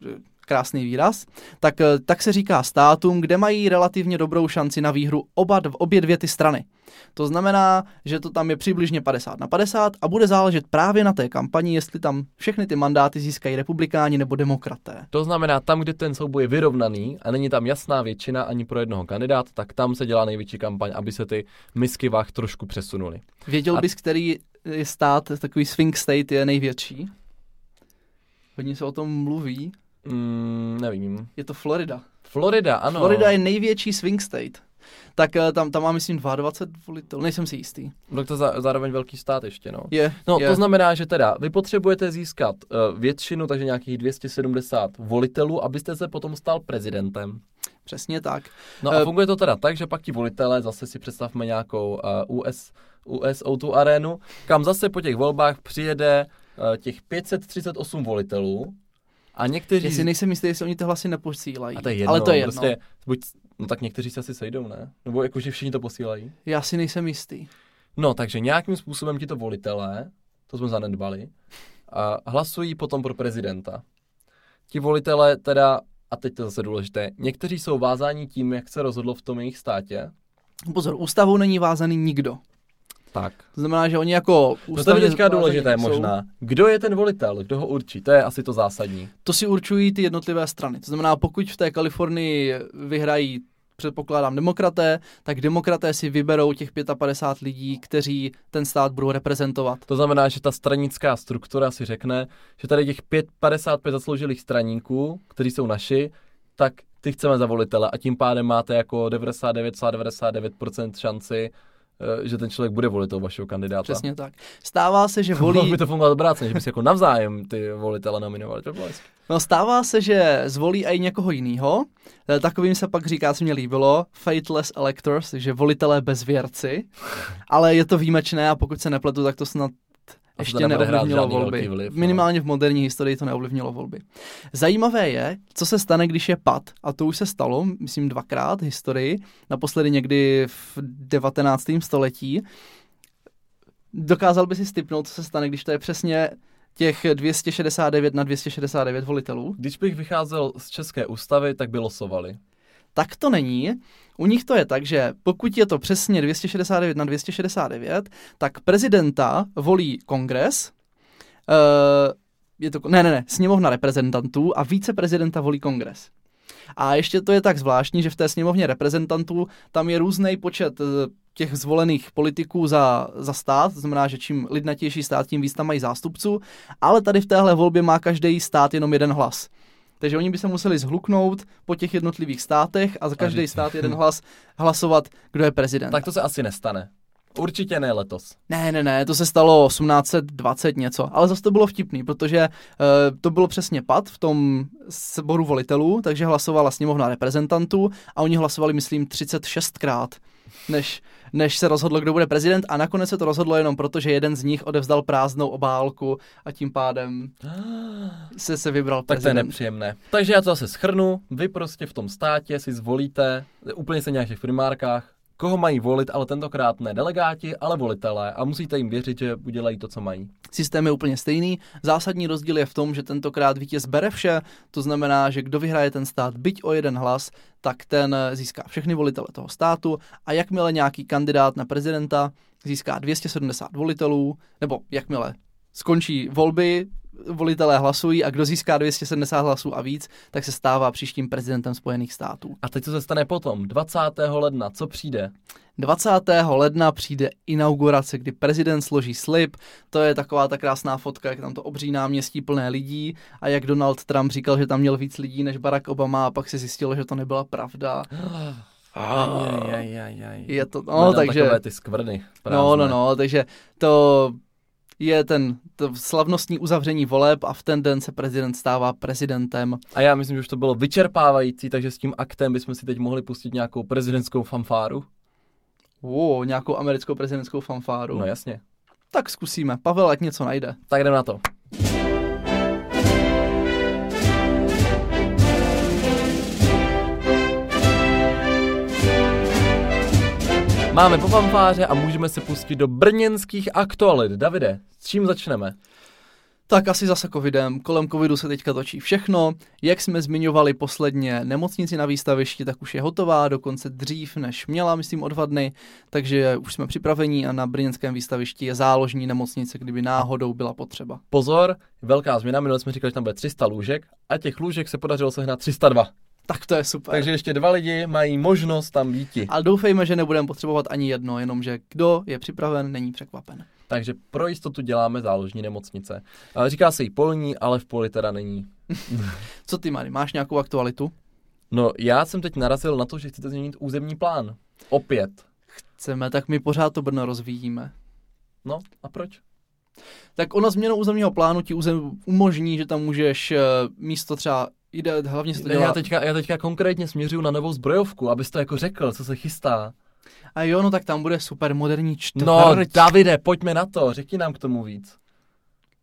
uh, krásný výraz, tak, eh, tak se říká státům, kde mají relativně dobrou šanci na výhru oba, obě dvě ty strany. To znamená, že to tam je přibližně 50 na 50 a bude záležet právě na té kampani, jestli tam všechny ty mandáty získají republikáni nebo demokraté. To znamená, tam, kde ten souboj je vyrovnaný a není tam jasná většina ani pro jednoho kandidáta, tak tam se dělá největší kampaň, aby se ty misky vah trošku přesunuly. Věděl a... bys, který stát, takový swing state je největší? Hodně se o tom mluví. Mm, nevím. Je to Florida. Florida, ano. Florida je největší swing state. Tak uh, tam, tam má, myslím, 22 volitelů, nejsem si jistý. No to za, zároveň velký stát ještě, no. Je, No je. to znamená, že teda vy potřebujete získat uh, většinu, takže nějakých 270 volitelů, abyste se potom stal prezidentem. Přesně tak. No a uh, funguje to teda tak, že pak ti volitelé, zase si představme nějakou uh, US, US O2 arénu, kam zase po těch volbách přijede uh, těch 538 volitelů, a někteří... Já si nejsem jistý, jestli oni ty hlasy neposílají. A to je jedno, Ale to je jedno. Prostě, buď, no tak někteří se asi sejdou, ne? Nebo jakože všichni to posílají? Já si nejsem jistý. No, takže nějakým způsobem ti to volitelé, to jsme zanedbali, a hlasují potom pro prezidenta. Ti volitelé teda, a teď to je zase důležité, někteří jsou vázáni tím, jak se rozhodlo v tom jejich státě. Pozor, ústavou není vázaný nikdo. Tak. To znamená, že oni jako No to je teďka důležité jsou. možná. Kdo je ten volitel? Kdo ho určí? To je asi to zásadní. To si určují ty jednotlivé strany. To znamená, pokud v té Kalifornii vyhrají předpokládám demokraté, tak demokraté si vyberou těch 55 lidí, kteří ten stát budou reprezentovat. To znamená, že ta stranická struktura si řekne, že tady těch 5, 55 zasloužilých straníků, kteří jsou naši, tak ty chceme za volitele a tím pádem máte jako 99,99% ,99 šanci že ten člověk bude volit toho vašeho kandidáta. Přesně tak. Stává se, že volí... by to fungovalo obráceně, že by si jako navzájem ty volitele nominovali. To bylo No stává se, že zvolí i někoho jiného. Eh, takovým se pak říká, co mě líbilo, fateless electors, že volitelé bezvěrci. Ale je to výjimečné a pokud se nepletu, tak to snad a ještě neovlivnilo volby. Vliv, no. Minimálně v moderní historii to neovlivnilo volby. Zajímavé je, co se stane, když je pad. A to už se stalo, myslím, dvakrát v historii. Naposledy někdy v 19. století. Dokázal by si stipnout, co se stane, když to je přesně těch 269 na 269 volitelů? Když bych vycházel z České ústavy, tak by losovali. Tak to není. U nich to je tak, že pokud je to přesně 269 na 269, tak prezidenta volí kongres, uh, je to, ne, ne, ne, sněmovna reprezentantů a více prezidenta volí kongres. A ještě to je tak zvláštní, že v té sněmovně reprezentantů tam je různý počet eh, těch zvolených politiků za, za stát, to znamená, že čím lidnatější stát, tím víc tam mají zástupců, ale tady v téhle volbě má každý stát jenom jeden hlas. Takže oni by se museli zhluknout po těch jednotlivých státech a za každý stát jeden hlas hlasovat, kdo je prezident. Tak to se asi nestane. Určitě ne letos. Ne, ne, ne, to se stalo 1820 něco, ale zase to bylo vtipný, protože uh, to bylo přesně pad v tom sboru volitelů, takže hlasovala sněmovna reprezentantů a oni hlasovali, myslím, 36krát, než, než se rozhodlo, kdo bude prezident a nakonec se to rozhodlo jenom proto, že jeden z nich odevzdal prázdnou obálku a tím pádem se se vybral prezident. Tak to je nepříjemné. Takže já to zase schrnu, vy prostě v tom státě si zvolíte, úplně se nějak v primárkách, koho mají volit, ale tentokrát ne delegáti, ale volitelé a musíte jim věřit, že udělají to, co mají. Systém je úplně stejný. Zásadní rozdíl je v tom, že tentokrát vítěz bere vše, to znamená, že kdo vyhraje ten stát byť o jeden hlas, tak ten získá všechny volitele toho státu a jakmile nějaký kandidát na prezidenta získá 270 volitelů, nebo jakmile skončí volby, volitelé hlasují a kdo získá 270 hlasů a víc, tak se stává příštím prezidentem Spojených států. A teď co se stane potom? 20. ledna, co přijde? 20. ledna přijde inaugurace, kdy prezident složí slib. To je taková ta krásná fotka, jak tam to obří náměstí plné lidí a jak Donald Trump říkal, že tam měl víc lidí než Barack Obama a pak se zjistilo, že to nebyla pravda. Aj, aj, aj, aj. Je to, no, Hledám takže... Takové ty skvrny. No, no, no, takže to je ten to slavnostní uzavření voleb a v ten den se prezident stává prezidentem. A já myslím, že už to bylo vyčerpávající, takže s tím aktem bychom si teď mohli pustit nějakou prezidentskou fanfáru. Wow, nějakou americkou prezidentskou fanfáru. No jasně. Tak zkusíme. Pavel, ať něco najde. Tak jdem na to. Máme po fanfáře a můžeme se pustit do brněnských aktualit. Davide, s čím začneme? Tak asi zase covidem. Kolem covidu se teďka točí všechno. Jak jsme zmiňovali posledně nemocnici na výstavišti, tak už je hotová, dokonce dřív, než měla, myslím, o dva dny. Takže už jsme připraveni a na brněnském výstavišti je záložní nemocnice, kdyby náhodou byla potřeba. Pozor, velká změna, minule jsme říkali, že tam bude 300 lůžek a těch lůžek se podařilo sehnat 302. Tak to je super. Takže ještě dva lidi mají možnost tam být. Ale doufejme, že nebudeme potřebovat ani jedno, jenomže kdo je připraven, není překvapen. Takže pro jistotu děláme záložní nemocnice. Říká se jí polní, ale v poli teda není. Co ty, Mary, máš nějakou aktualitu? No, já jsem teď narazil na to, že chcete změnit územní plán. Opět. Chceme, tak my pořád to Brno rozvíjíme. No, a proč? Tak ono změnou územního plánu ti územ umožní, že tam můžeš eh, místo třeba jde, hlavně se to dělá... já, teďka, já teďka konkrétně směřuju na novou zbrojovku, abyste jako řekl, co se chystá. A jo, no tak tam bude super moderní čtvrť. No, Davide, pojďme na to, řekni nám k tomu víc.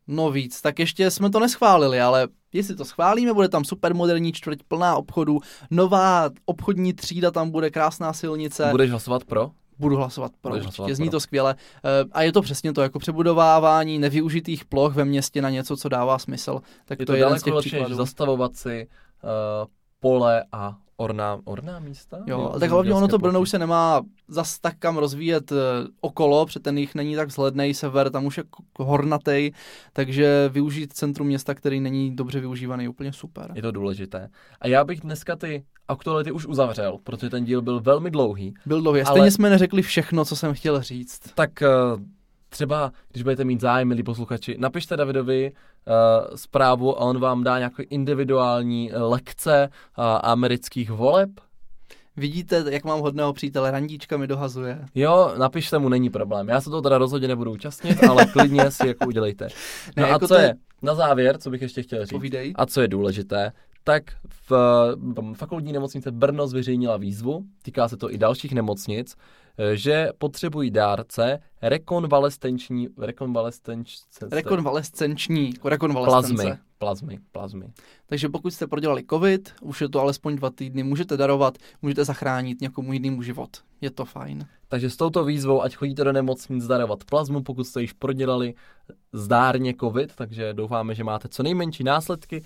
No víc, tak ještě jsme to neschválili, ale jestli to schválíme, bude tam super moderní čtvrť plná obchodů, nová obchodní třída, tam bude krásná silnice. Budeš hlasovat pro? Budu hlasovat pro, Budeš hlasovat zní pro. to skvěle. Eh, A je to přesně to, jako přebudovávání nevyužitých ploch ve městě na něco, co dává smysl. Tak Je to, to, je jeden z těch příkladů. zastavovat si uh, pole a orná, orná místa? Jo, ale tak hlavně ono to Brno už se nemá zas tak kam rozvíjet e, okolo, protože ten jich není tak vzhlednej, sever tam už je hornatej, takže využít centrum města, který není dobře využívaný, je úplně super. Je to důležité. A já bych dneska ty aktuality už uzavřel, protože ten díl byl velmi dlouhý. Byl dlouhý. Ale- Stejně jsme neřekli všechno, co jsem chtěl říct. Tak eh, třeba, když budete mít zájem, milí posluchači, napište Davidovi uh, zprávu a on vám dá nějaké individuální eh, lekce uh, amerických voleb. Vidíte, jak mám hodného přítele, randíčka mi dohazuje. Jo, napište mu, není problém. Já se toho teda rozhodně nebudu účastnit, ale klidně si jako udělejte. No Ne, a jako co to je- na závěr, co bych ještě chtěl říct, Povídej. a co je důležité, tak v fakultní nemocnice Brno zveřejnila výzvu, týká se to i dalších nemocnic, že potřebují dárce rekonvalescenční, rekonvalescenč, Rekonvalescenční, jako rekonvalescence. plazmy, plazmy, plazmy. Takže pokud jste prodělali covid, už je to alespoň dva týdny, můžete darovat, můžete zachránit někomu jinému život. Je to fajn. Takže s touto výzvou, ať chodíte do nemocnic darovat plazmu, pokud jste již prodělali zdárně covid, takže doufáme, že máte co nejmenší následky,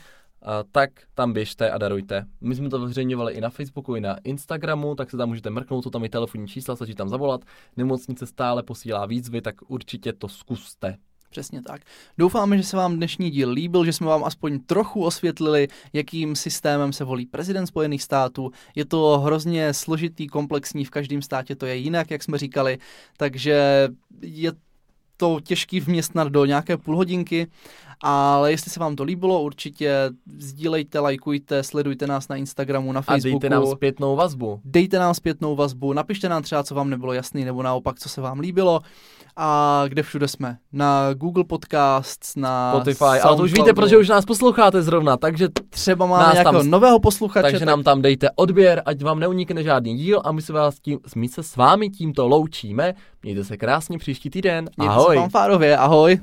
tak tam běžte a darujte. My jsme to zveřejňovali i na Facebooku, i na Instagramu, tak se tam můžete mrknout, jsou tam i telefonní čísla, stačí tam zavolat. Nemocnice stále posílá výzvy, tak určitě to zkuste. Přesně tak. Doufáme, že se vám dnešní díl líbil, že jsme vám aspoň trochu osvětlili, jakým systémem se volí prezident Spojených států. Je to hrozně složitý, komplexní, v každém státě to je jinak, jak jsme říkali, takže je to těžký vměstnat do nějaké půlhodinky, ale jestli se vám to líbilo, určitě sdílejte, lajkujte, sledujte nás na Instagramu, na A Facebooku. dejte nám zpětnou vazbu. Dejte nám zpětnou vazbu, napište nám třeba, co vám nebylo jasný, nebo naopak, co se vám líbilo. A kde všude jsme? Na Google Podcasts, na Spotify, ale to už víte, protože už nás posloucháte zrovna, takže, třeba máme nějakého tam- nového posluchače, takže tak nám tam dejte odběr, ať vám neunikne žádný díl a my se, vás tím, my se s vámi tímto loučíme. Mějte se krásně příští týden. mějte Ahoj. se fanfárově, ahoj.